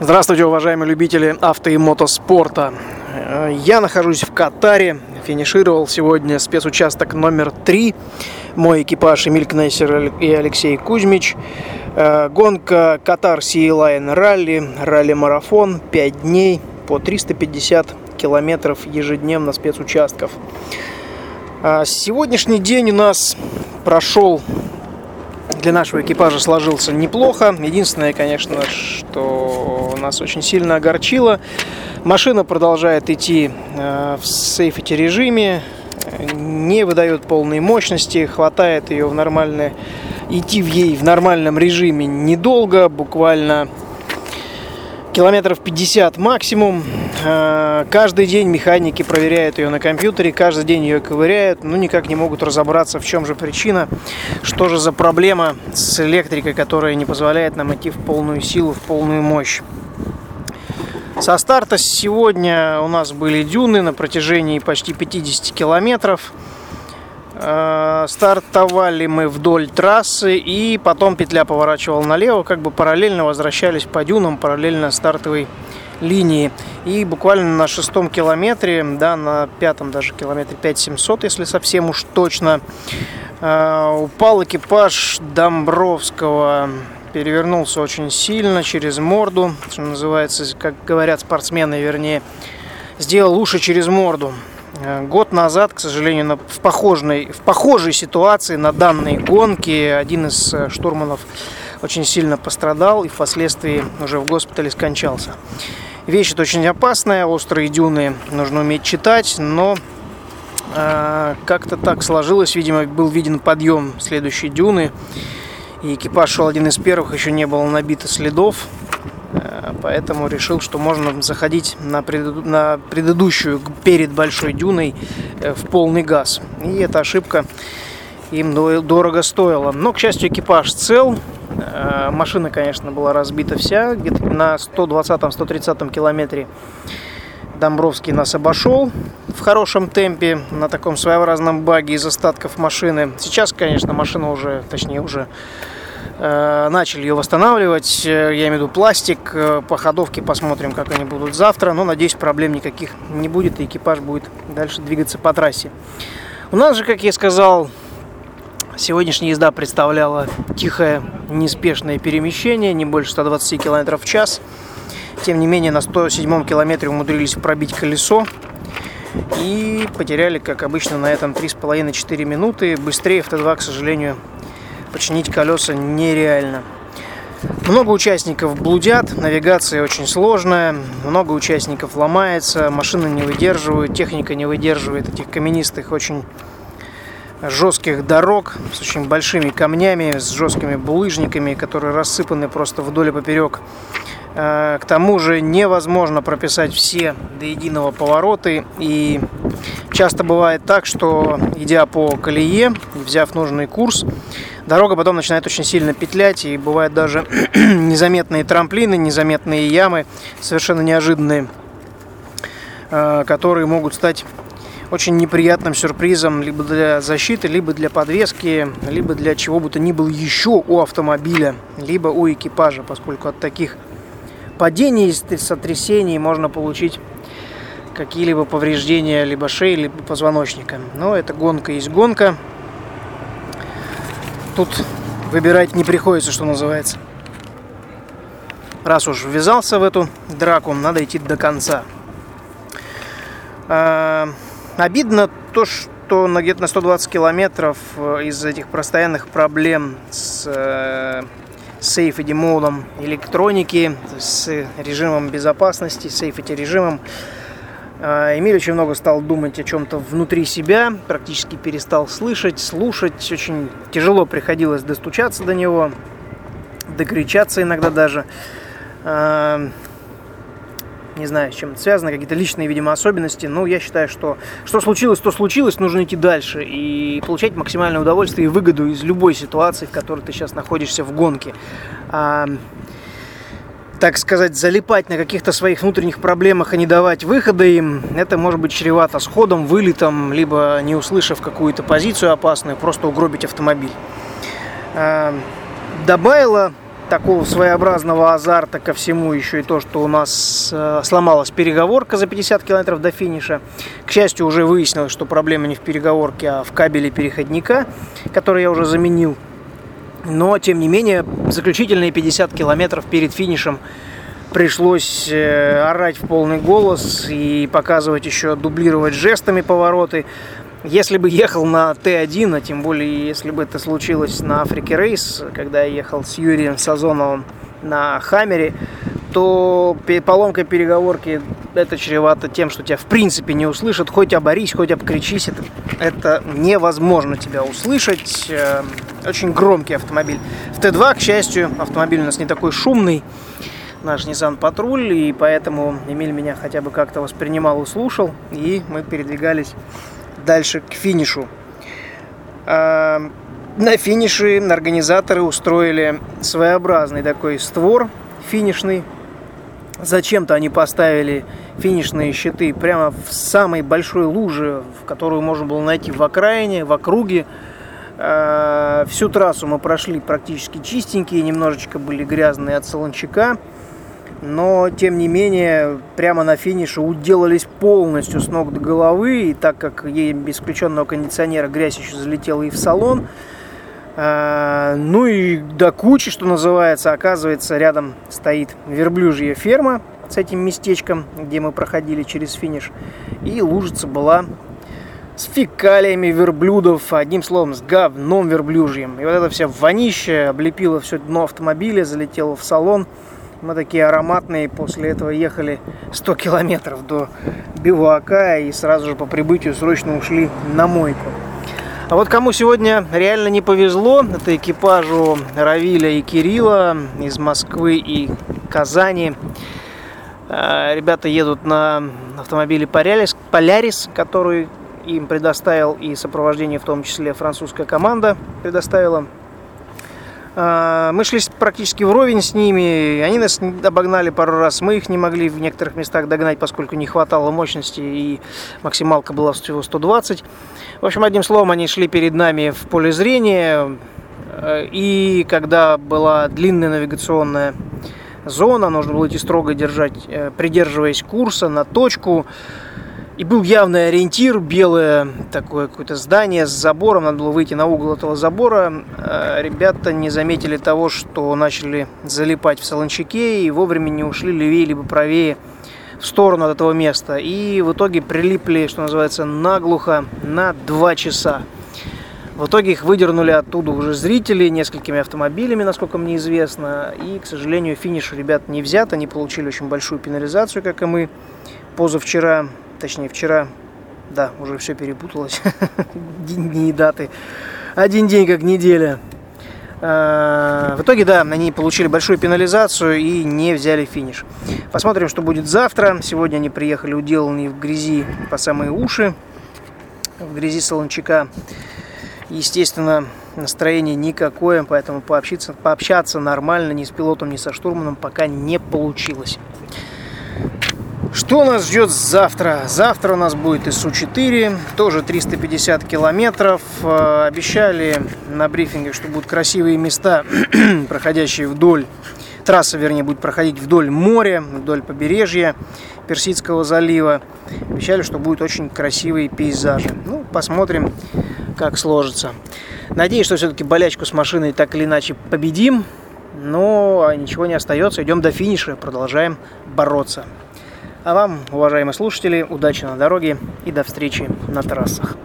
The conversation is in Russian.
Здравствуйте, уважаемые любители авто и мотоспорта. Э, Я нахожусь в Катаре. Финишировал сегодня спецучасток номер три. Мой экипаж Эмиль Кнессер и Алексей Кузьмич. Э, Гонка Катар Sea Line Ралли, ралли-марафон, 5 дней по 350 километров ежедневно спецучастков. А Сегодняшний день у нас прошел для нашего экипажа сложился неплохо. Единственное, конечно, что нас очень сильно огорчило. Машина продолжает идти э, в сейфити режиме, не выдает полной мощности, хватает ее в нормальное идти в ей в нормальном режиме недолго, буквально километров 50 максимум. Э, Каждый день механики проверяют ее на компьютере, каждый день ее ковыряют, но никак не могут разобраться, в чем же причина, что же за проблема с электрикой, которая не позволяет нам идти в полную силу, в полную мощь. Со старта сегодня у нас были дюны на протяжении почти 50 километров. Э, Стартовали мы вдоль трассы и потом петля поворачивала налево, как бы параллельно возвращались по дюнам, параллельно стартовой линии. И буквально на шестом километре, да, на пятом даже километре 5700, если совсем уж точно, э, упал экипаж Домбровского. Перевернулся очень сильно через морду, что называется, как говорят спортсмены, вернее, сделал уши через морду. Э, Год назад, к сожалению, в, похожей, в похожей ситуации на данной гонке один из э, штурманов очень сильно пострадал и впоследствии уже в госпитале скончался. Вещь это очень опасная, острые дюны нужно уметь читать, но э, как-то так сложилось, видимо, был виден подъем следующей дюны, и экипаж шел один из первых, еще не было набито следов, поэтому решил, что можно заходить на, преду- на предыдущую, перед большой дюной, э, в полный газ. И эта ошибка им до- дорого стоила. Но, к счастью, экипаж цел. Э, Машина, конечно, была разбита вся. Где-то на 120-130 километре Домбровский нас обошел в хорошем темпе на таком своеобразном баге из остатков машины. Сейчас, конечно, машина уже, точнее, уже э, начали ее восстанавливать. Э, Я имею в виду пластик. Э, По ходовке посмотрим, как они будут завтра. Но, надеюсь, проблем никаких не будет, и экипаж будет дальше двигаться по трассе. У нас же, как я сказал, сегодняшняя езда представляла тихое, неспешное перемещение, не больше 120 км в час. Тем не менее, на 107 километре умудрились пробить колесо и потеряли, как обычно, на этом 3,5-4 минуты. Быстрее в Т2, к сожалению, починить колеса нереально. Много участников блудят, навигация очень сложная, много участников ломается, машины не выдерживают, техника не выдерживает этих каменистых, очень жестких дорог с очень большими камнями, с жесткими булыжниками, которые рассыпаны просто вдоль и поперек. Э, К тому же невозможно прописать все до единого повороты. И часто бывает так, что идя по колее, взяв нужный курс, дорога потом начинает очень сильно петлять. И бывают даже незаметные трамплины, незаметные ямы, совершенно неожиданные, э, которые могут стать очень неприятным сюрпризом либо для защиты, либо для подвески, либо для чего бы то ни было еще у автомобиля, либо у экипажа, поскольку от таких падений, и сотрясений можно получить какие-либо повреждения либо шеи, либо позвоночника. Но это гонка есть гонка. Тут выбирать не приходится, что называется. Раз уж ввязался в эту драку, надо идти до конца. А, Обидно то, что на где-то на 120 километров э, из этих постоянных проблем с э, сейфити модом электроники, с режимом безопасности, сейфити режимом, э, Эмиль очень много стал думать о чем-то внутри себя, практически перестал слышать, слушать. Очень тяжело приходилось достучаться до него, докричаться иногда даже. Э, не знаю, с чем это связано, какие-то личные, видимо, особенности. Но я считаю, что что случилось, то случилось, нужно идти дальше и получать максимальное удовольствие и выгоду из любой ситуации, в которой ты сейчас находишься в гонке. Так сказать, залипать на каких-то своих внутренних проблемах и не давать выхода им, это может быть чревато сходом, вылетом, либо не услышав какую-то позицию опасную, просто угробить автомобиль. А, Добавило такого своеобразного азарта ко всему еще и то, что у нас э, сломалась переговорка за 50 километров до финиша. К счастью, уже выяснилось, что проблема не в переговорке, а в кабеле переходника, который я уже заменил. Но, тем не менее, заключительные 50 километров перед финишем пришлось э, орать в полный голос и показывать еще, дублировать жестами повороты. Если бы ехал на Т1, а тем более если бы это случилось на Африке Рейс, когда я ехал с Юрием Сазоновым на Хаммере, то поломка переговорки это чревато тем, что тебя в принципе не услышат, хоть оборись, хоть обкричись, это, это невозможно тебя услышать. Очень громкий автомобиль. В Т2, к счастью, автомобиль у нас не такой шумный, наш Nissan Патруль, и поэтому Эмиль меня хотя бы как-то воспринимал и слушал, и мы передвигались дальше к финишу. А, на финише организаторы устроили своеобразный такой створ финишный. Зачем-то они поставили финишные щиты прямо в самой большой луже, в которую можно было найти в окраине, в округе. А, всю трассу мы прошли практически чистенькие, немножечко были грязные от солончака но тем не менее прямо на финише уделались полностью с ног до головы, и так как ей без включенного кондиционера грязь еще залетела и в салон, а, ну и до кучи, что называется, оказывается, рядом стоит верблюжья ферма с этим местечком, где мы проходили через финиш, и лужица была с фекалиями верблюдов, одним словом, с говном верблюжьим. И вот это вся вонища облепила все дно автомобиля, залетела в салон – мы такие ароматные, после этого ехали 100 километров до бивуака и сразу же по прибытию срочно ушли на мойку. А вот кому сегодня реально не повезло, это экипажу Равиля и Кирилла из Москвы и Казани. А, ребята едут на автомобиле Полярис, который им предоставил и сопровождение в том числе французская команда предоставила. А, мы шли практически вровень с ними, они нас обогнали пару раз, мы их не могли в некоторых местах догнать, поскольку не хватало мощности и максималка была всего 120. В общем, одним словом, они шли перед нами в поле зрения, и когда была длинная навигационная зона, нужно было идти строго держать, э, придерживаясь курса на точку, и был явный ориентир, белое такое какое-то здание с забором, надо было выйти на угол этого забора. Э, ребята не заметили того, что начали залипать в солончаке и вовремя не ушли левее либо правее в сторону от этого места. И в итоге прилипли, что называется, наглухо на два часа. В итоге их выдернули оттуда уже зрители несколькими автомобилями, насколько мне известно. И, к сожалению, финиш ребят не взят. Они получили очень большую пенализацию, как и мы позавчера точнее вчера, да, уже все перепуталось, дни и даты. Один день как неделя. А, в итоге, да, они получили большую пенализацию и не взяли финиш. Посмотрим, что будет завтра. Сегодня они приехали уделанные в грязи по самые уши, в грязи Солончака. Естественно, настроение никакое, поэтому пообщаться, пообщаться нормально ни с пилотом, ни со штурманом пока не получилось. Что нас ждет завтра? Завтра у нас будет ИСУ-4, тоже 350 километров. Э, обещали на брифинге, что будут красивые места, проходящие вдоль, трасса, вернее, будет проходить вдоль моря, вдоль побережья Персидского залива. Обещали, что будут очень красивые пейзажи. Ну, посмотрим, как сложится. Надеюсь, что все-таки болячку с машиной так или иначе победим. Но ничего не остается. Идем до финиша, продолжаем бороться. А вам, уважаемые слушатели, удачи на дороге и до встречи на трассах.